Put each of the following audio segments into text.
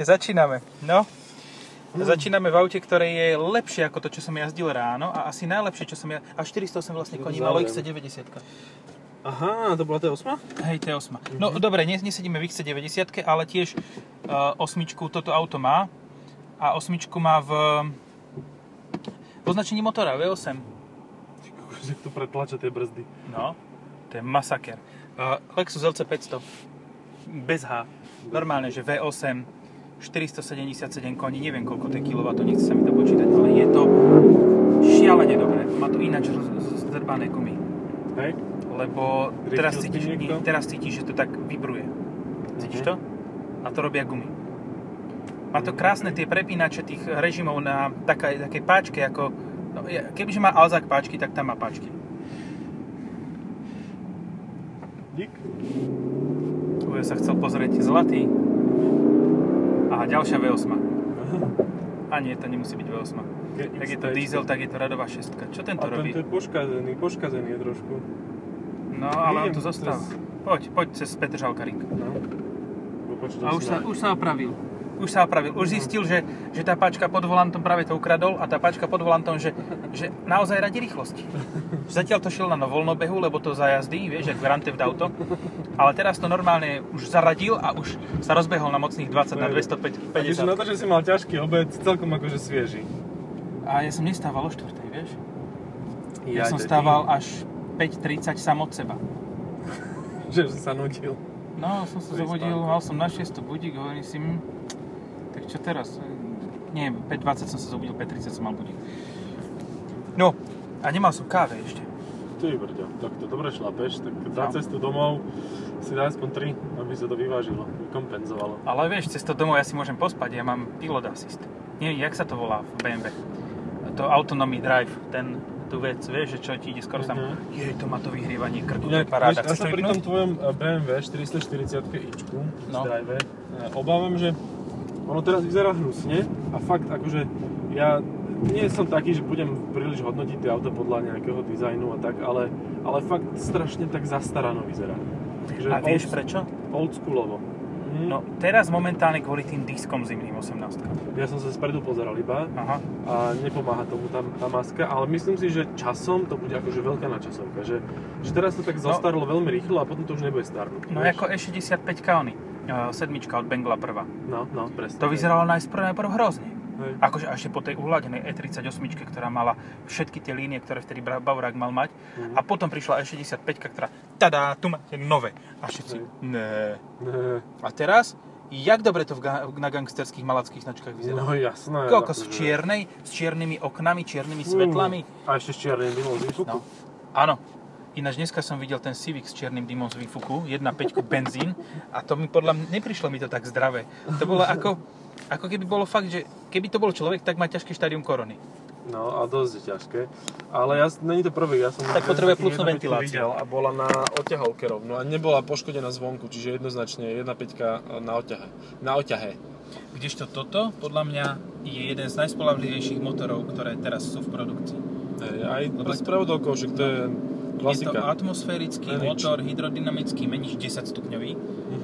Začíname. No, začíname v aute, ktoré je lepšie ako to, čo som jazdil ráno a asi najlepšie, čo som ja... A 408 vlastne koní malo XC90. Aha, to bola tá osma? Hej, T8. No dobre, dnes nesedíme v XC90, ale tiež uh, osmičku toto auto má. A osmičku má v označení motora V8. Že to pretlača tie brzdy. No, to je masaker. Uh, Lexus LC 500. Bez H. Normálne, že V8, 477 koní, neviem koľko to je kW, nechce sa mi to počítať, ale je to šialene dobré. Má to ináč zdrbané gumy. Hej? Lebo teraz s tým cítiš, nie, teraz cítiš, že to tak vibruje. Cítiš Mhm. to? A to robia gumy. Má to krásne tie prepínače tých režimov na takej, takej páčke, ako... No, kebyže má Alzak páčky, tak tam má páčky. Dík. Ujo sa chcel pozrieť zlatý. A ďalšia V8. A nie, to nemusí byť V8. Tak je to diesel, tak je to radová šestka. Čo tento A robí? tento je poškazený, poškazený je trošku. No, ale on Idem tu zostal. cez- Poď, poď cez Petržalka ring. No. A už sa, už sa opravil. Už sa opravil. Už zistil, že, že tá pačka pod volantom práve to ukradol a tá pačka pod volantom, že, že naozaj radí rýchlosť. Zatiaľ to šiel na voľnobehu, lebo to zajazdí, vieš, jak Grand Theft Auto. Ale teraz to normálne už zaradil a už sa rozbehol na mocných 20 na A tiež na 250. to, že si mal ťažký obed, celkom akože svieži. A ja som nestával o 4, vieš? Ja, Jaj, som stával až 5.30 sám od seba. Že si sa nudil. No, som sa zobudil, mal som na 6 budík, hovorím si, hm, tak čo teraz? Nie, 5.20 som sa zobudil, 5.30 som mal budík. No, a nemal som káve ešte. Ty brďo, tak to dobre šlapeš, tak za No. cestu domov si daj aspoň 3, aby sa to vyvážilo, vykompenzovalo. Ale vieš, cez to domov ja si môžem pospať, ja mám pilot assist. Nie, jak sa to volá v BMW? To autonomy drive, ten, tú vec, vieš, že čo ti ide skoro sam. Mhm. Jej, to má to vyhrievanie krku, to je paráda. ja sa pri tom tvojom eh, BMW 440 ičku No. drive eh, obávam, že ono teraz vyzerá hnusne a fakt akože ja nie som taký, že budem príliš hodnotiť tie auta podľa nejakého dizajnu a tak, ale, ale fakt strašne tak zastarano vyzerá. Že A vieš old, prečo? Old schoolovo. Hm, No, teraz momentálne kvôli tým diskom zimným 18. Ja som sa spredu pozeral iba Aha. a nepomáha tomu tam tá maska, ale myslím si, že časom to bude akože veľká načasovka, že, že teraz to tak zostarlo veľmi rýchlo a potom to už nebude starnúť. No vieš? ako E65 Kaony, uh, sedmička od Bengla prvá. No, no, presne. To vyzeralo najprv, najprv hrozne. Hej. Akože až po tej uhladenej E38, ktorá mala všetky tie línie, ktoré vtedy Bavorák mal mať. Mhm. A potom prišla E65, ktorá, tada, tu máte nové. A všetci, ne. Ne, A teraz, jak dobre to v ga- na gangsterských malackých značkách vyzerá. No jasné. Koľko z akože- čiernej, s čiernymi oknami, čiernymi Mm. svetlami. A ešte s čiernym dymom z výfuku. No. Áno. Ináč dneska som videl ten Civic s čiernym dymom z výfuku, 1.5 benzín a to mi podľa mňa, neprišlo mi to tak zdravé. To bolo ako, ako keby bolo fakt, že keby to bol človek, tak má ťažké štádium korony. No a dosť je ťažké. Ale ja, není to prvý, ja som... Tak potrebuje 1.5 ventiláciu. videl a bola na oťahovke rovno a nebola poškodená zvonku, čiže jednoznačne 1.5 na oťahe. Na oťahe. Kdežto toto, podľa mňa, je jeden z najspolahlivejších motorov, ktoré teraz sú v produkcii. Hej, aj Lebo- s prevodovkou, že to je Je to klasika. atmosférický Menič. motor, hydrodynamický menič 10 stupňový. Mhm.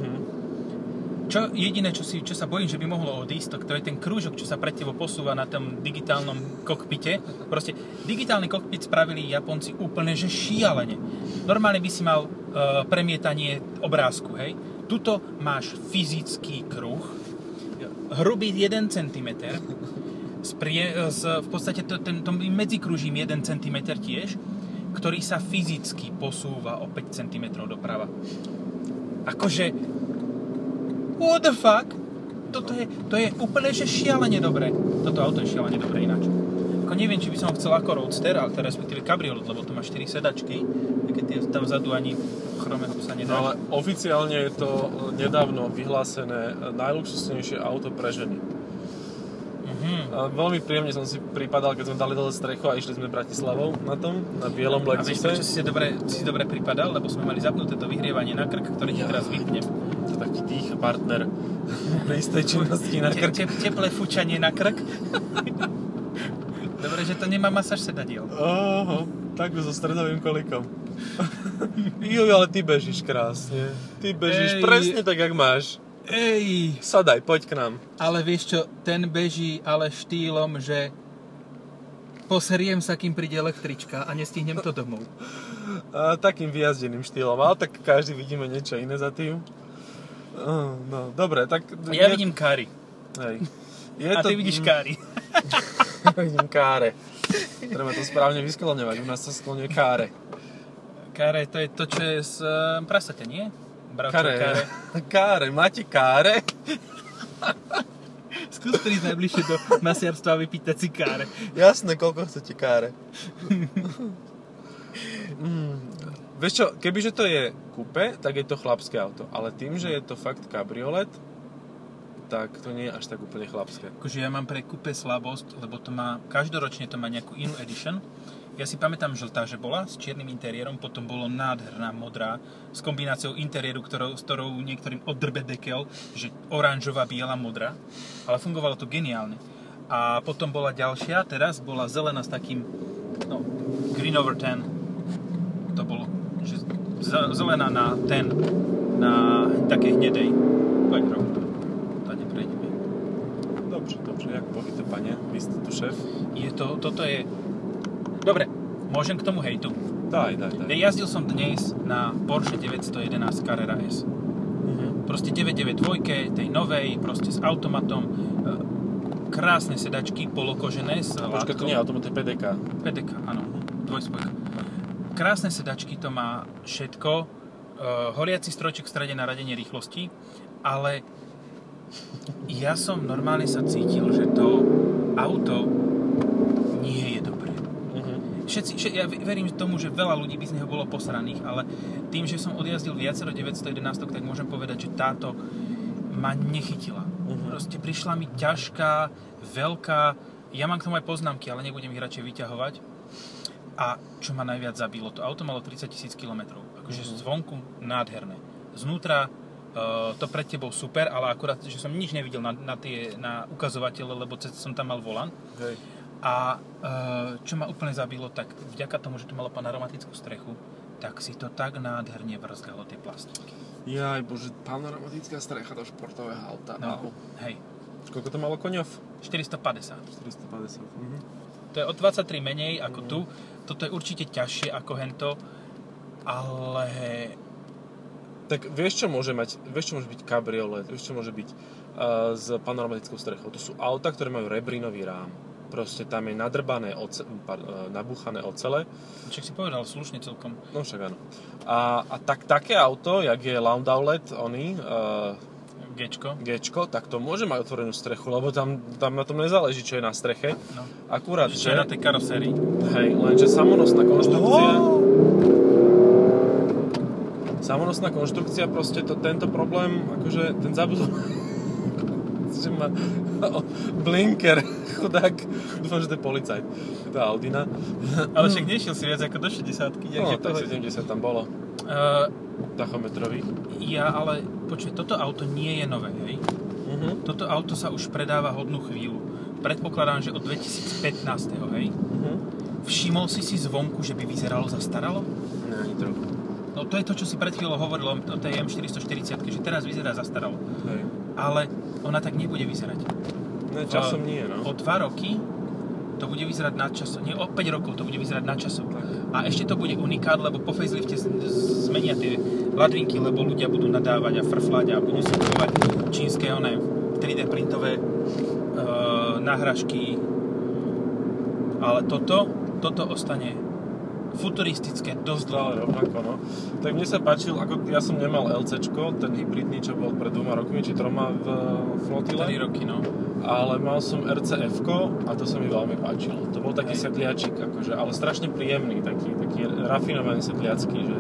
Čo jediné, čo, si, čo sa bojím, že by mohlo odísť, tak to je ten krúžok, čo sa pred tebou posúva na tom digitálnom kokpite. Proste digitálny kokpit spravili Japonci úplne, že šialene. Normálne by si mal uh, premietanie obrázku, hej. Tuto máš fyzický kruh, hrubý 1 cm, s prie, s, v podstate to, ten, tom medzikružím 1 cm tiež, ktorý sa fyzicky posúva o 5 cm doprava. Akože, what the fuck? Toto je, to je úplne, že šialene dobré. Toto auto je šialene dobré ináč. Ako neviem, či by som ho chcel ako roadster, ale to respektíve kabriolet, lebo to má 4 sedačky, keď tie tam vzadu ani chromého psa nedá. No ale oficiálne je to nedávno vyhlásené najluxusnejšie auto pre ženy. Mhm. A veľmi príjemne som si pripadal, keď sme dali dole strechu a išli sme Bratislavou na tom, na bielom A vieš, prečo Lexuse. si dobre, si dobre pripadal? Lebo sme mali zapnuté to vyhrievanie na krk, ktoré ti Ja. teraz vypnem. Tých partner na istej činnosti na Te, krk. te, teplé fučanie na krk. Dobre, že to nemá masáž sedadiel. Oho, tak so stredovým kolikom. Juj, ale ty bežíš krásne. Ty bežíš Ej. presne tak, jak máš. Ej, Sadaj, poď k nám. ale vieš čo, ten beží ale štýlom, že poseriem sa, kým príde električka a nestihnem to domov. A, takým vyjazdeným štýlom, ale tak každý vidíme niečo iné za tým. Uh, no, dobre, tak... Ja vidím káry. Hej. Je A ty vidíš káry. Ja vidím káre. Treba to správne vyskloňovať, u nás sa skloňuje káre. Káre, to je to, čo je z uh, prasate, nie? Bravčov Káre. káre. Káre, máte káre? Skús prísť najbližšie do masiarstva a vypýtať si káre. Jasné, koľko chcete káre. mm. Vieš čo, kebyže to je kúpe, tak je to chlapské auto. Ale tým, že je to fakt kabriolet, tak to nie je až tak úplne chlapské. Akože ja mám pre kúpe slabosť, lebo to má, každoročne to má nejakú inú edition. Ja si pamätám, žltá, že bola s čiernym interiérom, potom bolo nádherná modrá s kombináciou interiéru, ktorou, s ktorou niektorým oddrbe dekel, že oranžová, biela, modrá. Ale fungovalo to geniálne. A potom bola ďalšia, teraz bola zelená s takým, no, green over ten. To bolo, že z- zelená na ten, na takej hnedej. Poď, Rob, tady prejdeme. Dobře, dobře, jak povíte, pane, vy ste tu šéf. Je to, toto je... Dobre, môžem k tomu hejtu. Daj, daj, daj. Jazdil som dnes na Porsche 911 Carrera S. Mhm. Proste 992, tej novej, proste s automatom. e, Krásne sedačky, polokožené s Počkaj, to nie je automat, to je PDK. PDK, áno, dvojspojka. Krásne sedačky, to má všetko. E, horiaci stroček v strede na radenie rýchlosti, ale ja som normálne sa cítil, že to auto nie je dobré. Mhm. Všetci, že ja verím tomu, že veľa ľudí by z neho bolo posraných, ale tým, že som odjazdil viacero 911, tak môžem povedať, že táto ma nechytila. Mhm. Proste prišla mi ťažká, veľká, ja mám k tomu aj poznámky, ale nebudem ich radšej vyťahovať. A čo ma najviac zabilo, to auto malo 30 tisíc km. Akože Mhm. zvonku nádherné. Znútra uh, to pred tebou super, ale akurát, že som nič nevidel na, na, tie, na ukazovatele, lebo cez som tam mal volant. Hej. A e, čo ma úplne zabilo, tak vďaka tomu, že to malo panoramatickú strechu, tak si to tak nádherne vrzgalo tie plastiky. Jaj, bože, panoramatická strecha do športového auta. No, hej, Koľko to malo koňov? 450. 450. Mhm. To je o 23 menej ako tu. Toto je určite ťažšie ako hento, ale Tak vieš, čo môže mať, vieš, čo môže byť kabriolet, vieš, čo môže byť uh, s panoramatickou strechou. To sú auta, ktoré majú rebrínový rám. Proste tam je nadrbané, oce, par, uh, nabúchané ocele. však si povedal slušne celkom. No však áno. A, a tak, také auto, jak je Landaulet, oný, uh, Gčko. Gčko, tak to môže mať otvorenú strechu, lebo tam, tam na tom nezáleží, čo je na streche. No. Akurát, Čo že... je na tej karosérii. Hej, lenže samonosná konštrukcia... Samonosná konštrukcia, proste to, tento problém, akože ten zabudol... že má blinker, chudák. Dúfam, že to je policajt. To Audina. Ale však nešiel si viac ako do 60 No, tak 70 tam bolo. Uh, Tachometrových. ja ale, počuj, toto auto nie je nové, hej? Mhm. Toto auto sa už predáva hodnú chvíľu. Predpokladám, že od 2015, hej? Mhm. Všimol si si zvonku, že by vyzeralo zastaralo? Nie, ani trochu. No to je to, čo si pred chvíľou hovoril o o tej M440, že teraz vyzerá zastaralo. Hej. Ale ona tak nebude vyzerať. Ne, časom nie, no. O 2 roky to bude vyzerať nadčasov. Nie, o 5 rokov to bude vyzerať nadčasov. Tak. A ešte to bude unikát, lebo po facelifte zmenia tie ladvinky, lebo ľudia budú nadávať a frflať a budú si kupovať čínske one 3D printové uh, náhražky. Ale toto, toto ostane futuristické, dosť dlho. Rovnako, no. Tak mne sa páčil, ako ja som nemal LCčko, ten hybridný, čo bol pred dvoma rokmi, či troma v flotile. 3 roky, no. ale mal som rcf a to sa mi veľmi páčilo. To bol taký Hej. sedliačik, akože, ale strašne príjemný, taký, taký rafinovaný sedliacký, že,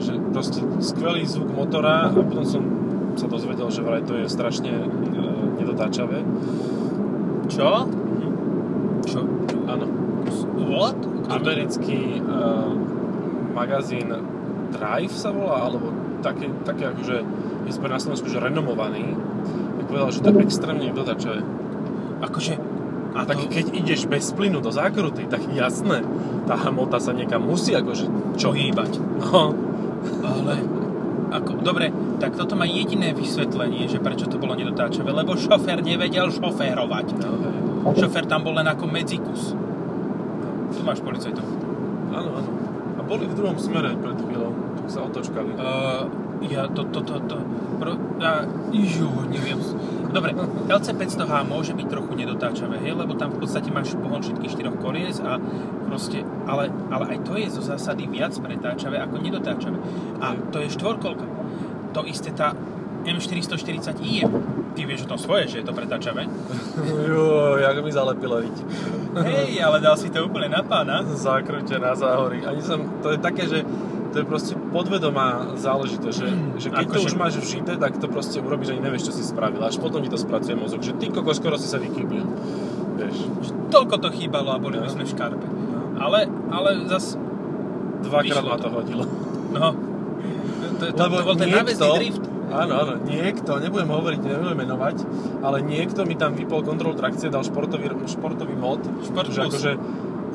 že, proste skvelý zvuk motora a potom som sa dozvedel, že vraj to je strašne e, nedotáčavé. Čo? Čo? Áno. What? Kto Americký uh, magazín Drive sa volá, alebo také, také akože, je sme na Slovensku, že renomovaný, tak povedal, že to je extrémne nedotáčavé. Akože... A A tak to, keď ideš bez plynu do zákruty, tak jasné, tá hmota sa niekam musí akože čo? hýbať. No, Ale Ako, dobre, tak toto má jediné vysvetlenie, že prečo to bolo nedotáčavé, lebo šofér nevedel šoférovať. Hej. Šofér tam bol len ako medzikus. Tu máš policajtov. Áno, áno. A boli v druhom smere pred chvíľou. Tu sa otočkali. Uh, ja to, to, to, to, pro, ja, jú, neviem. Dobre, LC500H môže byť trochu nedotáčavé, hej, lebo tam v podstate máš pohon všetkých štyroch kolies a proste, ale, ale aj to je zo zásady viac pretáčavé ako nedotáčavé. A to je štvorkolka. To isté tá M440i je. Ty vieš o tom svoje, že je to pretáčavé. Jo, jak mi zalepilo, viď. Hej, ale dal si to úplne na pána. Zakrútená záhory. Ani som, to je také, že to je proste podvedomá záležitosť, že, že keď to Akože- už máš vžité, tak to proste urobíš, ani nevieš, čo si spravil. Až potom ti to spracuje mozog, že ty kokos, skoro si sa vychýbil. Vieš, Toľko to chýbalo a boli by No. sme v škarpe. Ale, ale zas, dvakrát ma to. to hodilo. no, to, to, to bol ten náväzný drift. áno, áno, niekto, nebudem hovoriť, nebudem menovať, ale niekto mi tam vypol kontrolu trakcie, dal športový, športový mod, Šport že akože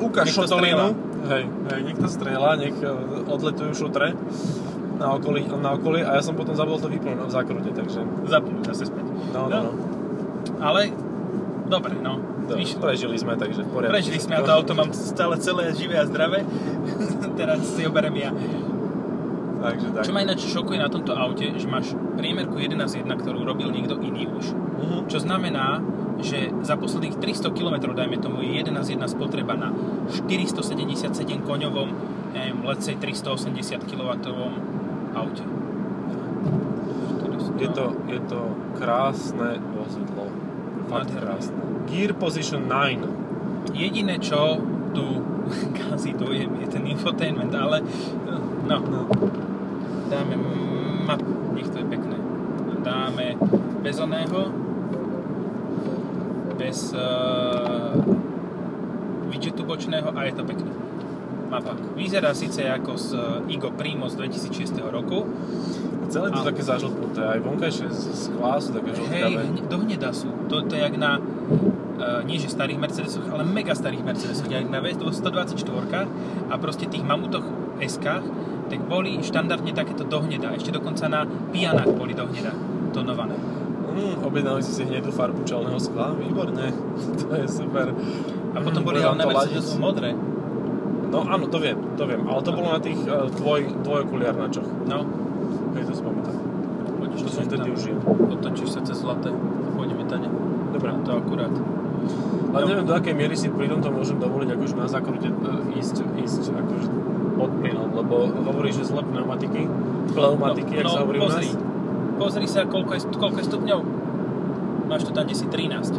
ukáž Niekto šotolinu, hej, hej, niekto strieľa, nech e, odletujú šutre na okolí, na okolí a ja som potom zabudol to vypnúť v zákrute, takže Zapnúť zase späť. no, no, no. Ale, dobre, no. To, Vyšlo. prežili sme, takže v poriadku. Prežili sme a to auto mám stále celé živé a zdravé. Teraz si ho berem ja. Takže tak. Čo ma ináč šokuje na tomto aute, že máš priemerku 11.1, ktorú robil niekto iný už. Mhm. Čo znamená, že za posledných 300 km, dajme tomu, je 11.1 spotreba na 477 koňovom, neviem, let's say 380 kW aute. Je to, je to krásne vozidlo. Fakt krásne. Gear Position 9. Jediné, čo tu kazí dojem, je ten infotainment, ale no, No. dáme map, nech to je pekné. Dáme bez oného, bez uh, widgetu bočného a je to pekné. Mapa. Vyzerá síce ako z eh, Igo Primo z 2006 roku. Celé to Ale- také zažltnuté, aj vonkajšie skla sú také Hej, žltkavé. hne- do hneda sú. To, to je jak na, uh, nie že starých Mercedesoch, ale mega starých Mercedesoch, jak na V124 a proste tých mamutoch SK, tak boli štandardne takéto do hneda. Ešte dokonca na pianách boli do hneda tonované. Mm, objednali si si hnedú farbu čelného skla, výborne, to je super. A potom boli Bude ale ladiť. Mercedesu modré. No áno, to viem, to viem, ale to bolo na tých uh, dvoj, dvojokuliarnačoch. No, Hej, to si pamätám. To som vtedy užil. Otočíš sa cez zlaté pôjdeme tade. Dobre. To akurát. Ale No. neviem, do akej miery si pri tomto môžem dovoliť akože na zákrute e, ísť, ísť akože pod plynom, lebo hovoríš, že zle pneumatiky, pneumatiky, jak sa hovorí u nás. Pozri, sa, koľko je, koľko je stupňov. Máš to tam, kde si 13.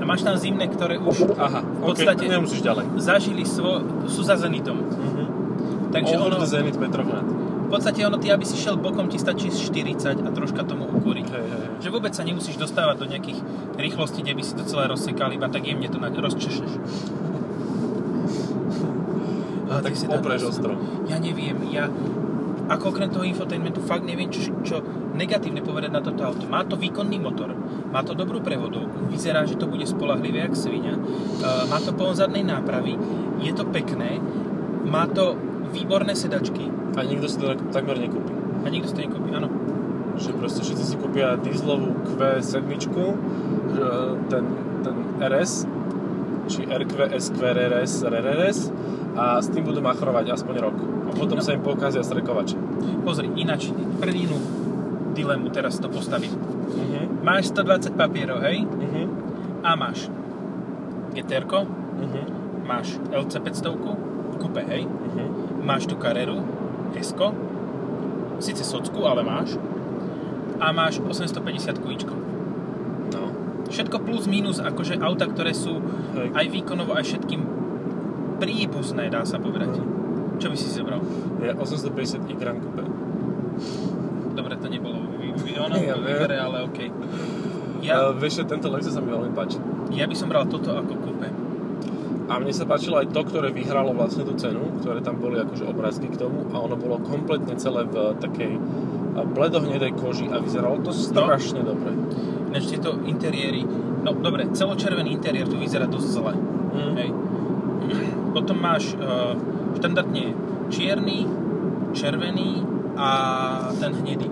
A máš tam zimné, ktoré už Aha, v podstate nemusíš ďalej. zažili svo, sú za Zenitom. Mhm. Takže Over ono, Zenit Petrohrad. v podstate ono, ty, aby si šiel bokom, ti stačí 40 a troška tomu ukúriť. Hej, hej. Že vôbec sa nemusíš dostávať do nejakých rýchlostí, kde by si to celé rozsekal, iba tak jemne to na, rozčešeš. A tak ty si opreš ostro. Ja neviem, ja ako okrem toho infotainmentu fakt neviem, čo, čo negatívne povedať na toto auto. Má to výkonný motor, má to dobrú prevodovku, vyzerá, že to bude spolahlivé jak svinia, uh, má to pohon zadnej nápravy, je to pekné, má to výborné sedačky A nikto si to tak, takmer nekúpi. a nikto si to nekúpi, áno. Že proste všetci si kúpia dieselovú Q7, že ten, ten RS, či RQ, SQ, RRS, RRS a s tým budú machrovať aspoň rok. A potom No. sa im pokazia strekovače. Pozri, ináč, pre inú dilemu teraz to postavím. Mhm. Máš 120 papierov, hej? Mhm. A máš GTR, Mhm. máš LC500, kúpe, hej? Mhm. máš tú Carreru s síce socku, ale máš. A máš 850 kujíčko. No. Všetko plus minus, akože auta, ktoré sú Hej. aj výkonovo, aj všetkým príbuzné, dá sa povedať. Čo by si zobral? Je 850 i Grand Coupe. Dobre, to nebolo ono, Ja výbere, ale OK. Ja, Ja, uh, vieš, tento Lexus sa mi veľmi páči. ja by som bral toto ako kúpe. A mne sa páčilo aj to, ktoré vyhralo vlastne tú cenu, ktoré tam boli akože obrázky k tomu a ono bolo kompletne celé v takej a, bledohnedej koži a vyzeralo to strašne dobre. Ináč tieto interiéry, no dobre, celočervený interiér tu vyzerá dosť zle. Mm. Hej. Potom máš uh, štandardne čierny, červený, a ten hnedý.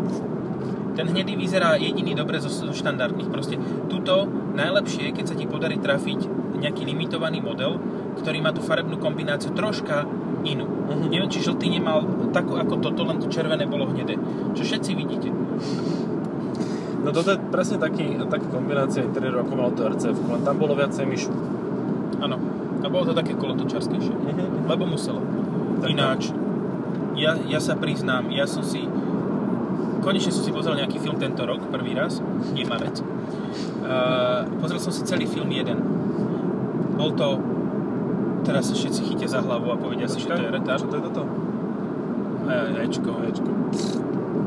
Ten hnedý vyzerá jediný dobre zo, zo štandardných. Proste tuto najlepšie, keď sa ti podarí trafiť nejaký limitovaný model, ktorý má tú farebnú kombináciu troška inú. Mhm. Neviem, či žltý nemal takú ako toto, len to červené bolo hnedé. Čo všetci vidíte. No toto je presne taký, taká kombinácia interiéru, ako malo to RCF, len tam bolo viacej myšu. Áno. A bolo to také kolotočarskejšie. Mhm. Lebo muselo. Tak, Ináč, ja, ja sa priznám, ja som si... Konečne som si pozrel nejaký film tento rok, prvý raz, Nemarec. Uh, pozrel som si celý film jeden. Bol to... Teraz sa všetci chytia za hlavu a povedia si, že to je retard. Čo to je toto? E, Ečko. Ečko.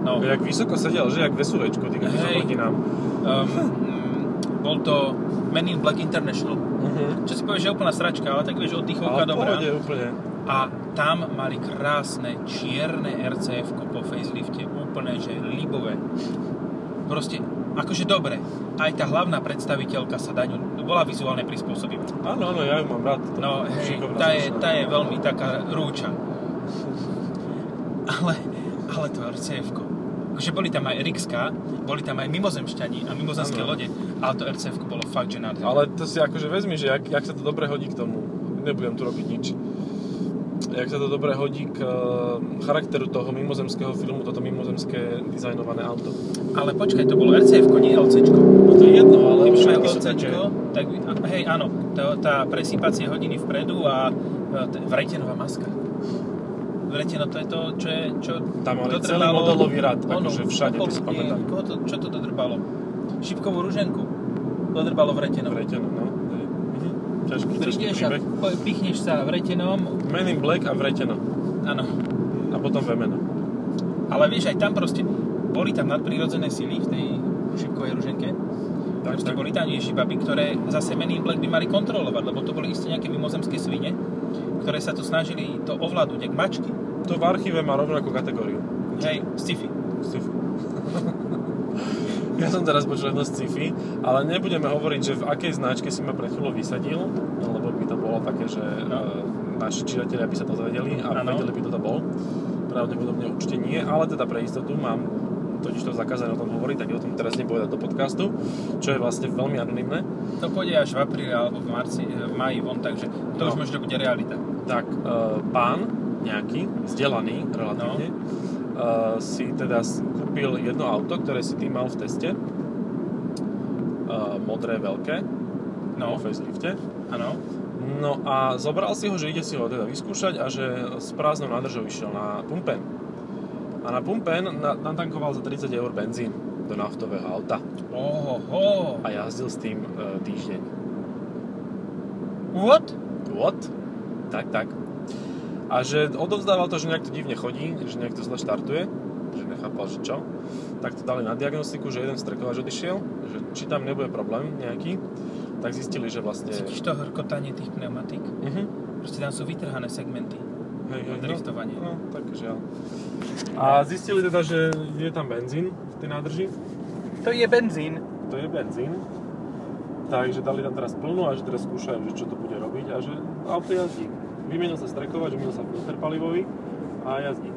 No. Jak vysoko sedel, že? Jak vesúvečko, ty keď Hej. proti nám. Um, bol to Men in Black International. Uh-huh. Čo si povieš, že úplná sračka, ale tak vieš, oddychovka dobrá. pohode úplne. A tam mali krásne čierne RCF po facelifte, úplne že libové. Proste, akože dobre, aj tá hlavná predstaviteľka sa daňu bola vizuálne prispôsobivá. Áno, áno, ja ju mám rád. To No hej, tá je, tá je veľmi taká rúča. Ale, ale to rcf Akože boli tam aj RXK, boli tam aj mimozemšťani a mimozemské lode, ale to rcf bolo fakt, že nádherné. Ale to si akože vezmi, že jak, jak sa to dobre hodí k tomu. Nebudem tu robiť nič. Jak sa to dobre hodí k eh, charakteru toho mimozemského filmu, toto mimozemské dizajnované auto. Ale počkaj, to bolo rcf nie LC. No to je jedno, ale Keby všetky sú LC, také. tak hej, áno, to, tá presýpacie hodiny vpredu a e, t- vretenová maska. Vreteno to je to, čo je, čo Tam mali celý modelový rad, Ono, akože všade, to si pamätám. koho to, čo to dodrbalo? Šipkovú ruženku. Dodrbalo vretenom. Vretenom, no. Mhm. Ťažký, ťažký Prídeš a príbeh. po- pichneš sa vretenom, Men in Black a Vreteno. áno. A potom Vemeno. Ale vieš, aj tam proste, boli tam nadprirodzené sily v tej šipkovej ruženke. Tak, Proste tak. boli tam baby, ktoré zase Men in Black by mali kontrolovať, lebo to boli isté nejaké mimozemské svine, ktoré sa tu snažili to ovládnuť, jak mačky. To v archíve má rovnakú kategóriu. Hej, sci-fi. Sci-fi. Ja som teraz počul jedno sci-fi, ale nebudeme hovoriť, že v akej značke si ma pred chvíľou vysadil, lebo by to bolo také, že No. naši čitatelia by sa to zvedeli a Áno. vedeli by, kto to bol. Pravdepodobne určite nie, ale teda pre istotu mám totiž to zakázané o tom hovoriť, tak o tom teraz nepovedať do podcastu, čo je vlastne veľmi anonimné. To pôjde až v apríli alebo v, marci, v maji von, takže to No. už možno bude realita. Tak e, pán nejaký, vzdelaný relatívne, No. e, si teda kúpil jedno auto, ktoré si ty mal v teste. E, modré, veľké, No, no. facelifte. áno. No a zobral si ho, že ide si ho teda vyskúšať a že s prázdnou nádržou išiel na pumpen. A na pumpen na- natankoval za 30 eur benzín do naftového auta. Ohoho. A jazdil s tým e, týždeň. What? What? Tak, tak. A že odovzdával to, že nejak to divne chodí, že nejak to zle štartuje, že nechápal, že čo. Tak to dali na diagnostiku, že jeden strekovač odišiel, že či tam nebude problém nejaký. Tak zistili, že vlastne... Cítiš to hrkotanie tých pneumatík? Mhm. Proste tam sú vytrhané segmenty. Hej, hej, Driftovanie. No, no, tak žiaľ. A zistili teda, že je tam benzín v tej nádrži. To je benzín. To je benzín. Takže dali tam teraz plnú a že teraz skúšajú, že čo to bude robiť a že auto jazdí. Vymenil sa strekovač, vymenil sa filter palivový a jazdí.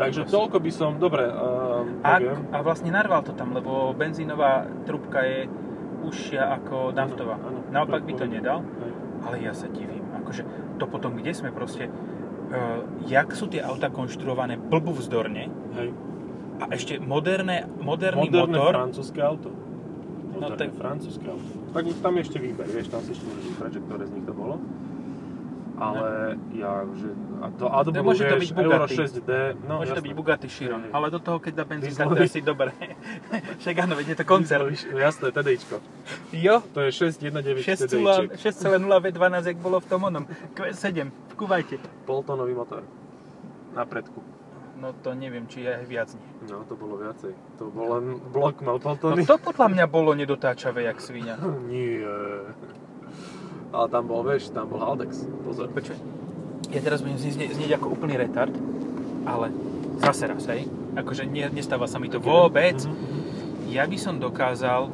Takže toľko by som, dobre, uh, A, poviem. a vlastne narval to tam, lebo benzínová trubka je užšia ako naftová. Áno, áno. Naopak by to nedal, Hej. ale ja sa divím. Akože to potom, kde sme proste, uh, jak sú tie auta konštruované blbu vzdorne Hej. a ešte moderné, moderný Moderné motor. francúzske auto. No Moderné tak- francúzske auto. Tak tam je ešte výber, vieš, tam si ešte môžeš vybrať, že ktoré z nich to bolo. Ale ja, že... A to To AdBlue, môže to byť Euro Bugatti. 6D, no Môže to jasné. byť Bugatti Chiron, ale do toho, keď dá benzín, tak to asi dobré. Však áno, veď je to koncert. No, Jasné, TDIčko. Jo, To je 619 6,0 TDIček. 6,0 V12, jak bolo v tom onom. Q7, v Kuvajte. Poltonový motor. Na predku. No to neviem, či je viac nie. No, to bolo viacej. To bol len blok mal No Poltony. to podľa mňa bolo nedotáčavé, jak svinia. Nie. Ale tam bol, vieš, tam bol Haldex. Pozor. Počuj, ja teraz budem znieť, znieť ako úplný retard, ale zase raz, hej? Akože ne, nestáva sa mi to vôbec. Mhm. Ja by som dokázal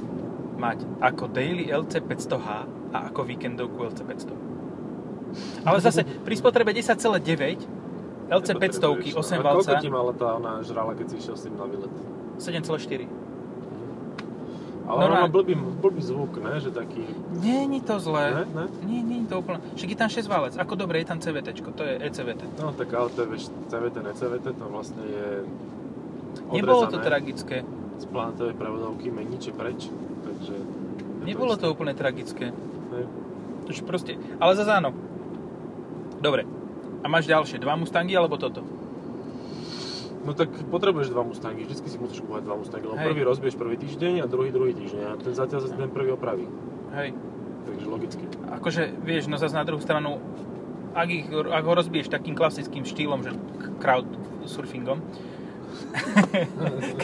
mať ako daily LC 500H a ako víkendovku LC 500. Ale zase pri spotrebe 10,9 LC 500 8 A koľko valca ti mala tá ona žrala, keď si išiel s tým na výlet? 7,4. Ale No, má blbý, blbý zvuk, ne? Že taký... Nie, nie to zlé. Ne? Ne? Nie, nie je to úplne. Však je tam 6 válec. Ako dobre, je tam CVT, to je ECVT. No tak ale to je, vieš, CVT, ne CVT, to vlastne je Nebolo to odrezané tragické. z planetovej prevodovky meniče preč, takže... Nebolo to isté. úplne tragické. Ne? Už proste, ale za áno. Dobre. A máš ďalšie, dva Mustangy alebo toto? No tak potrebuješ dva Mustangy, vždycky si musíš kúpať dva Mustangy, lebo Hej. prvý rozbiješ prvý týždeň a druhý druhý týždeň a ten zatiaľ sa ten prvý opraví, Hej. takže logicky. Akože, vieš, no zase na druhú stranu, ak, ich, ak ho rozbiješ takým klasickým štýlom, že crowdsurfingom,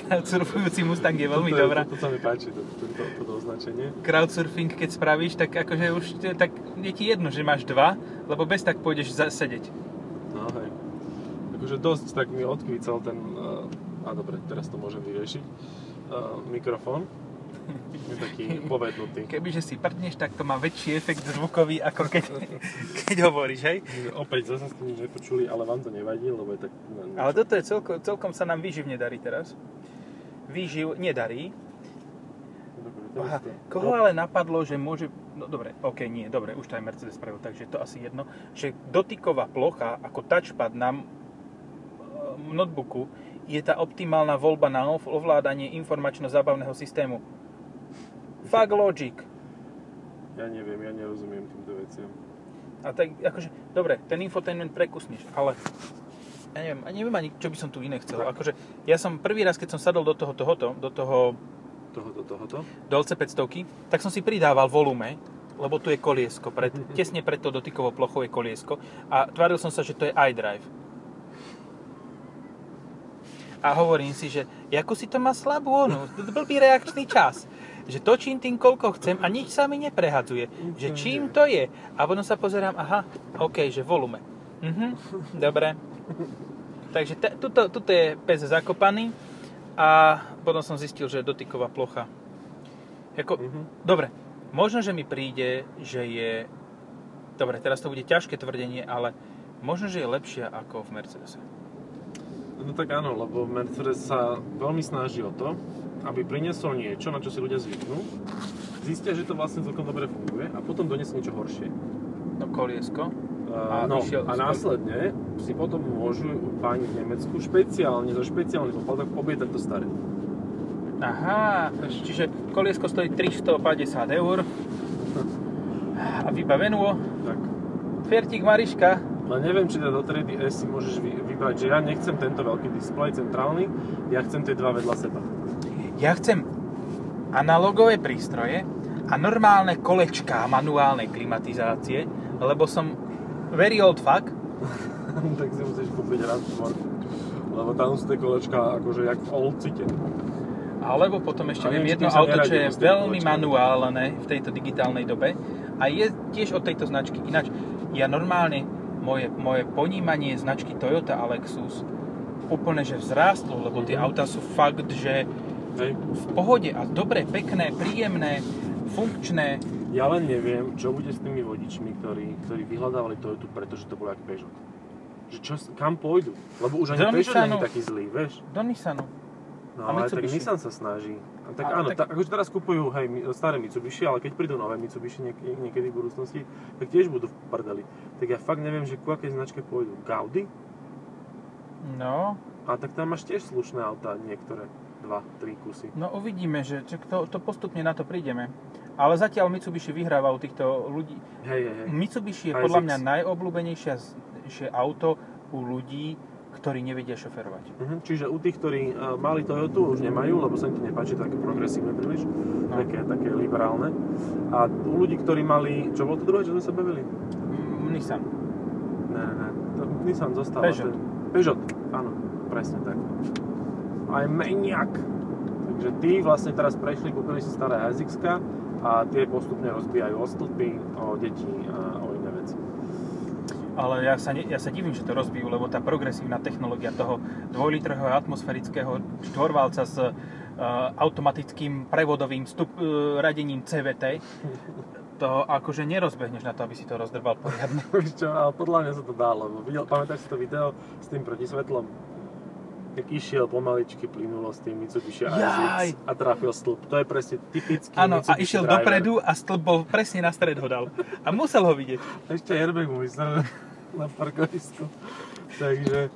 crowdsurfujúci Mustang je veľmi toto, dobrá. Toto sa mi páči, to, to, to, toto označenie. Crowdsurfing, keď spravíš, tak akože už to- tak je ti jedno, že máš dva, lebo bez tak pôjdeš za- sedeť. No hej. Akože dosť tak mi odkvícal ten, uh, a dobre, teraz to môžem vyriešiť, uh, mikrofón. Je taký povednutý. Kebyže si prdneš, tak to má väčší efekt zvukový, ako keď, keď hovoríš, hej? Opäť zase ste nič nepočuli, ale vám to nevadí, lebo je tak... Ale toto je celko, celkom sa nám výživne darí teraz. Výživ nedarí. Dobre, Aha, koho ale napadlo, že môže... No dobre, ok, nie, dobre, už to aj Mercedes spravil, takže to asi jedno. Že dotyková plocha ako touchpad na m- notebooku je tá optimálna voľba na ov- ovládanie informačno-zábavného systému. Fuck logic. Ja neviem, ja nerozumiem týmto veciam. A tak akože, dobre, ten infotainment prekusneš, ale ja neviem, neviem ani, čo by som tu iné chcel. Akože, ja som prvý raz, keď som sadol do toho, tohoto, do toho Tohoto, tohoto. do LC 500, tak som si pridával volume, lebo tu je koliesko, pred, tesne pred to dotykovou plochou je koliesko a tváril som sa, že to je iDrive. A hovorím si, že ako si to má slabú onu, blbý reakčný čas. Že točím tým, koľko chcem a nič sa mi neprehadzuje. Že čím to je. A potom sa pozerám, aha, OK, že volume. Mhm, dobre. Takže te, tuto, tuto je pes zakopaný a potom som zistil, že je dotyková plocha. Jako, Mhm. Dobre, možno, že mi príde, že je... Dobre, teraz to bude ťažké tvrdenie, ale možno, že je lepšia ako v Mercedese. No tak áno, lebo Mercedes sa veľmi snaží o to, aby priniesol niečo, na čo si ľudia zvyknú, zistia, že to vlastne celkom dobre funguje a potom donesie niečo horšie. No koliesko. A, A no, išiel- a následne si potom môžu páni v Nemecku špeciálne, za špeciálny poplatok objednať to staré. Aha, čiže koliesko stojí 350 eur a vybavenú. Tak. Fertik Mariška. Ale neviem, či teda do triedy S si môžeš vy, vybrať, že ja nechcem tento veľký displej centrálny, ja chcem tie dva vedľa seba. Ja chcem analogové prístroje a normálne kolečká manuálnej klimatizácie, lebo som very old fuck tak si musíš kúpiť Radford. Lebo tam sú tie kolečka akože jak v old cite. Alebo potom ešte viem jedno auto, čo je veľmi manuálne v tejto digitálnej dobe a je tiež od tejto značky. Ináč, ja normálne, moje, moje ponímanie značky Toyota a Lexus úplne, že vzrástlo, lebo tie Mhm. autá sú fakt, že v pohode a dobre, pekné, príjemné, funkčné. Ja len neviem, čo bude s tými vodičmi, ktorí, ktorí vyhľadávali Toyotu, pretože to bolo jak Peugeot. Že čo, kam pôjdu? Lebo už ani Do Peugeot nie je taký zlý, vieš? Do Nissanu. No A ale tak. Nissan sa snaží. A tak Ale áno, tak- tak... akože teraz kupujú hej, staré Mitsubishi, ale keď prídu nové Mitsubishi niek- niekedy v budúcnosti, tak tiež budú v prdeli. Tak ja fakt neviem, že ku akej značke pôjdu. Gaudi? No, A tak tam máš tiež slušné autá, niektoré. Dva, tri kusy. no uvidíme, že to, to postupne na to prídeme. Ale zatiaľ Mitsubishi vyhráva u týchto ľudí. Hej, hej, hej. Mitsubishi je Aj podľa mňa najobľúbenejšie auto u ľudí, ktorí nevedia šoferovať. Mhm, čiže u tých, ktorí uh, mali Toyotu, už nemajú, lebo sa im to nepáči také progresívne príliš, No. také, také liberálne. A u ľudí, ktorí mali, čo bolo to druhé, čo sme sa bavili? Mm, Nissan. Ne, ne, ne, to Nissan zostáva. Peugeot. Ten, Peugeot, áno, presne tak. Aj Maniac. Takže tí vlastne teraz prešli, kúpili si staré SX a tie postupne rozbijajú o stĺpy, o deti a. Ale ja sa, ne, ja sa divím, že to rozbijú, lebo tá progresívna technológia toho dvojlitrového atmosférického štvorvalca s uh, automatickým prevodovým stup, uh, radením CVT, to akože nerozbehneš na to, aby si to rozdrbal poriadne. Čo, ale podľa mňa sa to dá, lebo videl, pamätáš si to video s tým protisvetlom? Jak išiel pomaličky plynulo s tým Mitsubishi. ASX a trafil stĺp. To je presne typický Áno, a išiel driver. dopredu a stĺp bol presne na stred ho dal. A musel ho vidieť. Ešte airbag mu vystrelil na parkovisku. Takže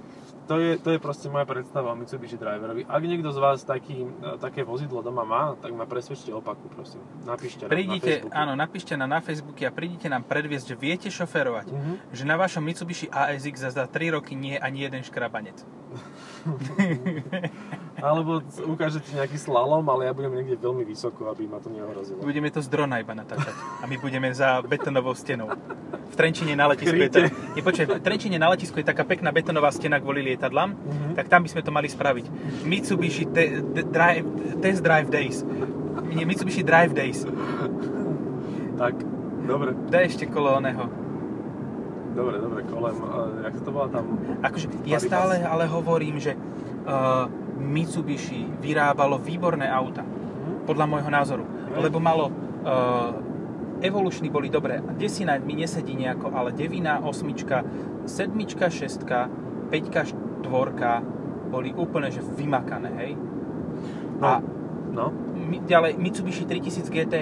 to je, to je proste moja predstava o Mitsubishi Driverovi. Ak niekto z vás taký, také vozidlo doma má, tak ma presvedčte opaku, prosím. Napíšte nám na Prídite, Facebooku. áno, napíšte nám na Facebooku a prídite nám predviesť, že viete šoferovať. Mhm. Že na vašom Mitsubishi ASX za, za 3 roky nie je ani jeden škrabanec. Alebo ukážete nejaký slalom, ale ja budem niekde veľmi vysoko, aby ma to neohrozilo. Budeme to z drona iba natáčať. A my budeme za betonovou stenou. V Trenčine na letisku je, nie, počkaj, v Trenčine na letisku je taká pekná betonová stena kvôli lietadlám, Mhm. tak tam by sme to mali spraviť. Mitsubishi te, de, drive, Test Drive Days. Nie, Mitsubishi Drive Days. Tak, dobre, Daj ešte kolo oného. Dobre, dobre, kolem, jak to volá tam? Akože, ja stále ale hovorím, že uh, Mitsubishi vyrábalo výborné auta. Mhm. podľa môjho názoru. Hej. Lebo malo uh, Evolutiony boli dobré. Desina mi nesedí nejako, ale devina, osmička, sedmička, šestka, peťka, štvorka boli úplne že vymakané, hej. No. A No, mi, ďalej Mitsubishi 3000 GT,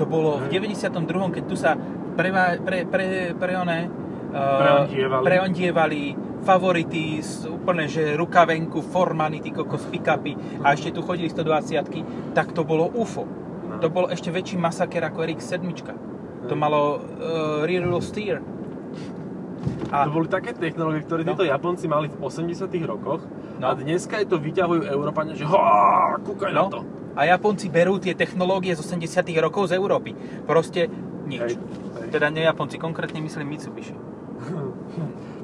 to bolo v Hej. 92. keď tu sa preva, pre, pre, pre one, uh, Preondievali. preondievali favority, úplne, že rukavenku, formany, ty kokos, pick-upy a ešte tu chodili 120 tak to bolo UFO. No. To bol ešte väčší masaker ako RX-7. To malo uh, rear wheel steer. A to boli také technológie, ktoré No. títo Japonci mali v 80 rokoch No. a dneska je to vyťahujú Európania, že ho, kúkaj na No, to. a Japonci berú tie technológie z 80 rokov z Európy. Proste nič. Hej, hej. Teda nie Japonci, konkrétne myslím Mitsubishi.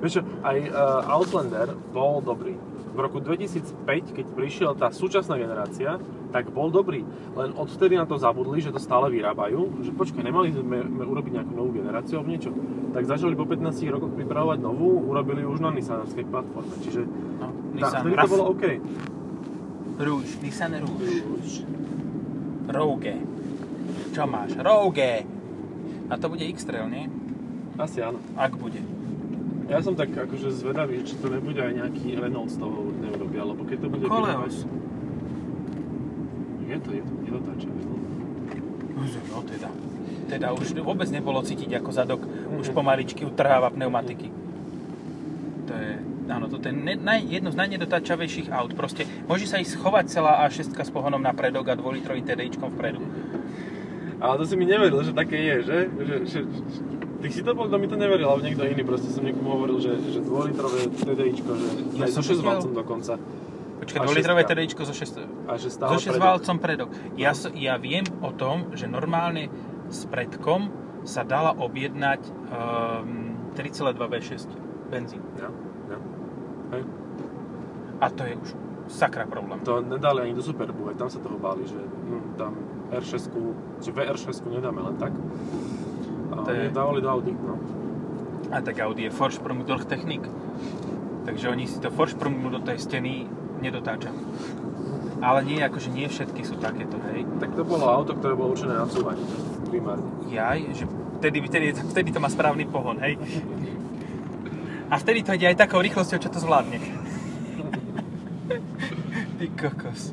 Vieš čo, aj uh, Outlander bol dobrý. V roku 2005, keď prišiel tá súčasná generácia, tak bol dobrý. Len odvtedy na to zabudli, že to stále vyrábajú. Že počkaj, nemali sme sme urobiť nejakú novú generáciu alebo niečo. Tak začali po 15 rokoch pripravovať novú, urobili už na Nissanovskej platforme. Čiže No, tá, vtedy to bolo OK. Rouge, Nissan Rouge. Rouge. Čo máš? Rouge. A to bude X-Trail, nie? Asi áno. Ak bude. Ja som tak akože zvedavý, či to nebude aj nejaký Renault z toho neurobia, lebo keď to bude Koleos. Je to, je to nedotáčavé. no. No teda. Teda už vôbec nebolo cítiť, ako zadok už Mhm. pomaličky utrháva pneumatiky. To je, áno, toto je ne, naj, jedno z najnedotáčavejších aut. Proste môže sa ísť schovať celá A6 s pohonom na predok a 2-litrovým TDIčkom vpredu. Ale to si mi neveril, že také je, že? že, že, že ty si to bol, kto mi to neveril, alebo niekto iný, proste som niekomu hovoril, že, že 2-litrové TDIčko, že Ja aj so 6 videl. valcom dokonca. Počkaj, A 2-litrové šestka. TDIčko so 6, A že stále so 6 predok. valcom predok. Ja, s- ja viem o tom, že normálne s predkom sa dala objednať um, 3,2 V6 benzín. Ja, ja. Hej. A to je už sakra problém. To nedali ani do Superbu, aj tam sa toho báli, že hm, tam R6, či VR6 nedáme len tak. To je- dávali do Audi, no. A tak Audi je Vorsprung durch Technik. Takže oni si to Vorsprungu do tej steny nedotáčajú. Ale nie, akože nie všetky sú takéto, hej. Tak to bolo auto, ktoré bolo určené na cúvanie, primárne. Jaj, že vtedy, vtedy, vtedy to má správny pohon, hej. A vtedy to ide aj takou rýchlosťou, čo to zvládne. Ty kokos.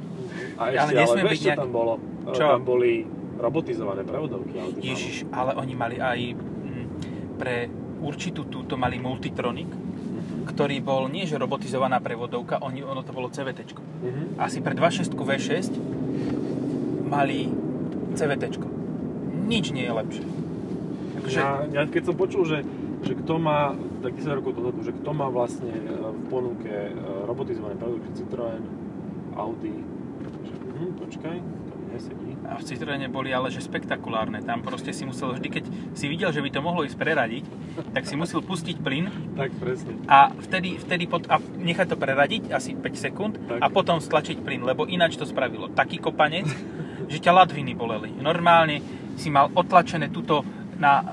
A Ale ešte, ale, nesmie vieš, byť čo nejak- tam bolo? Čo? Tam boli robotizované prevodovky Audi. Ježiš, ale oni mali aj mm, pre určitú túto mali Multitronic, Mhm. ktorý bol nie že robotizovaná prevodovka, oni, ono to bolo CVT. Mhm. Asi pre 2.6 V6 mali CVT. Nič nie je lepšie. Akože, Ja, ja keď som počul, že, že kto má, tak 10 rokov dozadu, že kto má vlastne e, v ponuke e, robotizované prevodovky Citroën, Audi, že hm, počkaj, to mi nesedí. a v Citroene boli ale že spektakulárne. Tam proste si musel vždy, keď si videl, že by to mohlo ísť preradiť, tak si musel pustiť plyn Tak presne. a vtedy, vtedy pot, a nechať to preradiť asi 5 sekúnd Tak. a potom stlačiť plyn, lebo ináč to spravilo taký kopanec, že ťa ladviny boleli. Normálne si mal otlačené tuto na uh,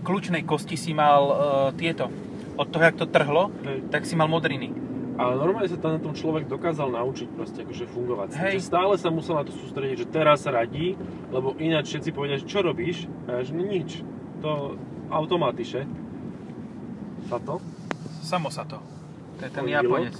kľúčnej kosti si mal uh, tieto. Od toho, jak to trhlo, Hej. tak si mal modriny. Ale normálne sa tam na tom človek dokázal naučiť proste akože fungovať. Hej. Že stále sa musel na to sústrediť, že teraz radí, lebo ináč všetci povedia, že čo robíš? A ja, že nič. To automatiše. Táto? Samo sa to. Je ten Japonec.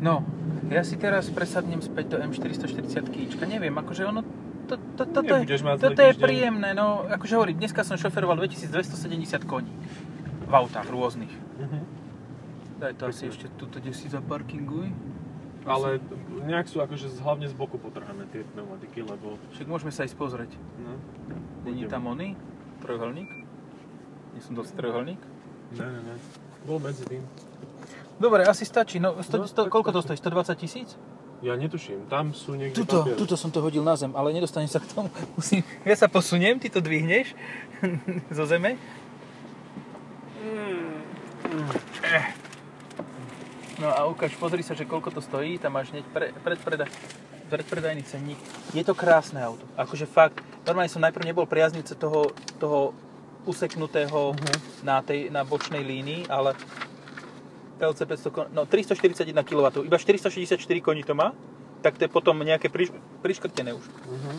No, ja si teraz presadnem späť do M440 kýčka. Neviem, akože ono... To, to, to, to, toto je príjemné, no akože hovorím, dneska som šoferoval 2270 koní v autách rôznych. Mhm. Daj to asi ešte tuto, kde si zaparkinguj. Ale nejak sú akože z- hlavne z boku potrhané tie pneumatiky, lebo... Však môžeme sa ísť pozrieť. No, Není tam oný? Trojuholník? Nie som dosť trojuholník? ne, ne, ne. Bol medzi tým. Dobre, asi stačí. No, sto, No, sto, koľko to stojí? 120 tisíc? Ja netuším, tam sú niekde Tuto, papiere. tuto som to hodil na zem, ale nedostanem sa k tomu. Musím, ja sa posuniem, ty to dvihneš zo zeme. No a ukáž, pozri sa, že koľko to stojí, tam máš hneď pre, predpreda, predpredajný cenník. Je to krásne auto, akože fakt. Normálne som najprv nebol priaznivce toho, toho useknutého Mhm. na, tej, na bočnej línii, ale LC 500, kon- no 341 kW, iba 464 koní to má, tak to je potom nejaké priš, priškrtené už. Mhm.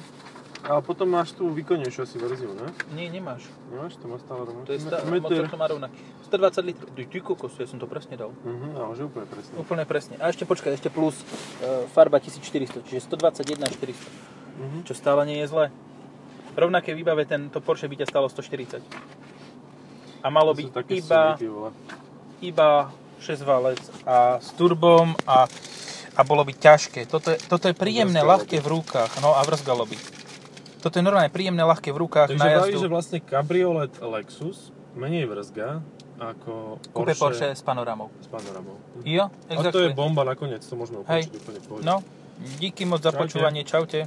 A potom máš tú výkonnejšiu asi verziu, ne? Nie, nemáš. Nemáš? To má stále rovnaký To je meter. motor to má rovnaký. 120 litrov. Ty, ty kokos, ja som to presne dal. Mhm, ale že úplne presne. Úplne presne. A ešte počkaj, ešte plus e, farba 1400, čiže 121 a 400. Mhm. Čo stále nie je zlé. Rovnaké výbave tento Porsche by ťa stalo 140. A malo byť iba, iba 6 valec a s turbom a, a bolo by ťažké. Toto je, toto je príjemné, ľahké v rukách. No a vrzgalo by. Toto je normálne príjemné, ľahké v rukách Takže na jazdu. že vlastne kabriolet Lexus menej vrzga ako Kúpe Porsche, Porsche s panoramou. s panoramou. Jo, A to exactly. je bomba nakoniec, to môžeme Hej. ukončiť úplne v pohode. No, díky moc za Čaute. počúvanie, čaute.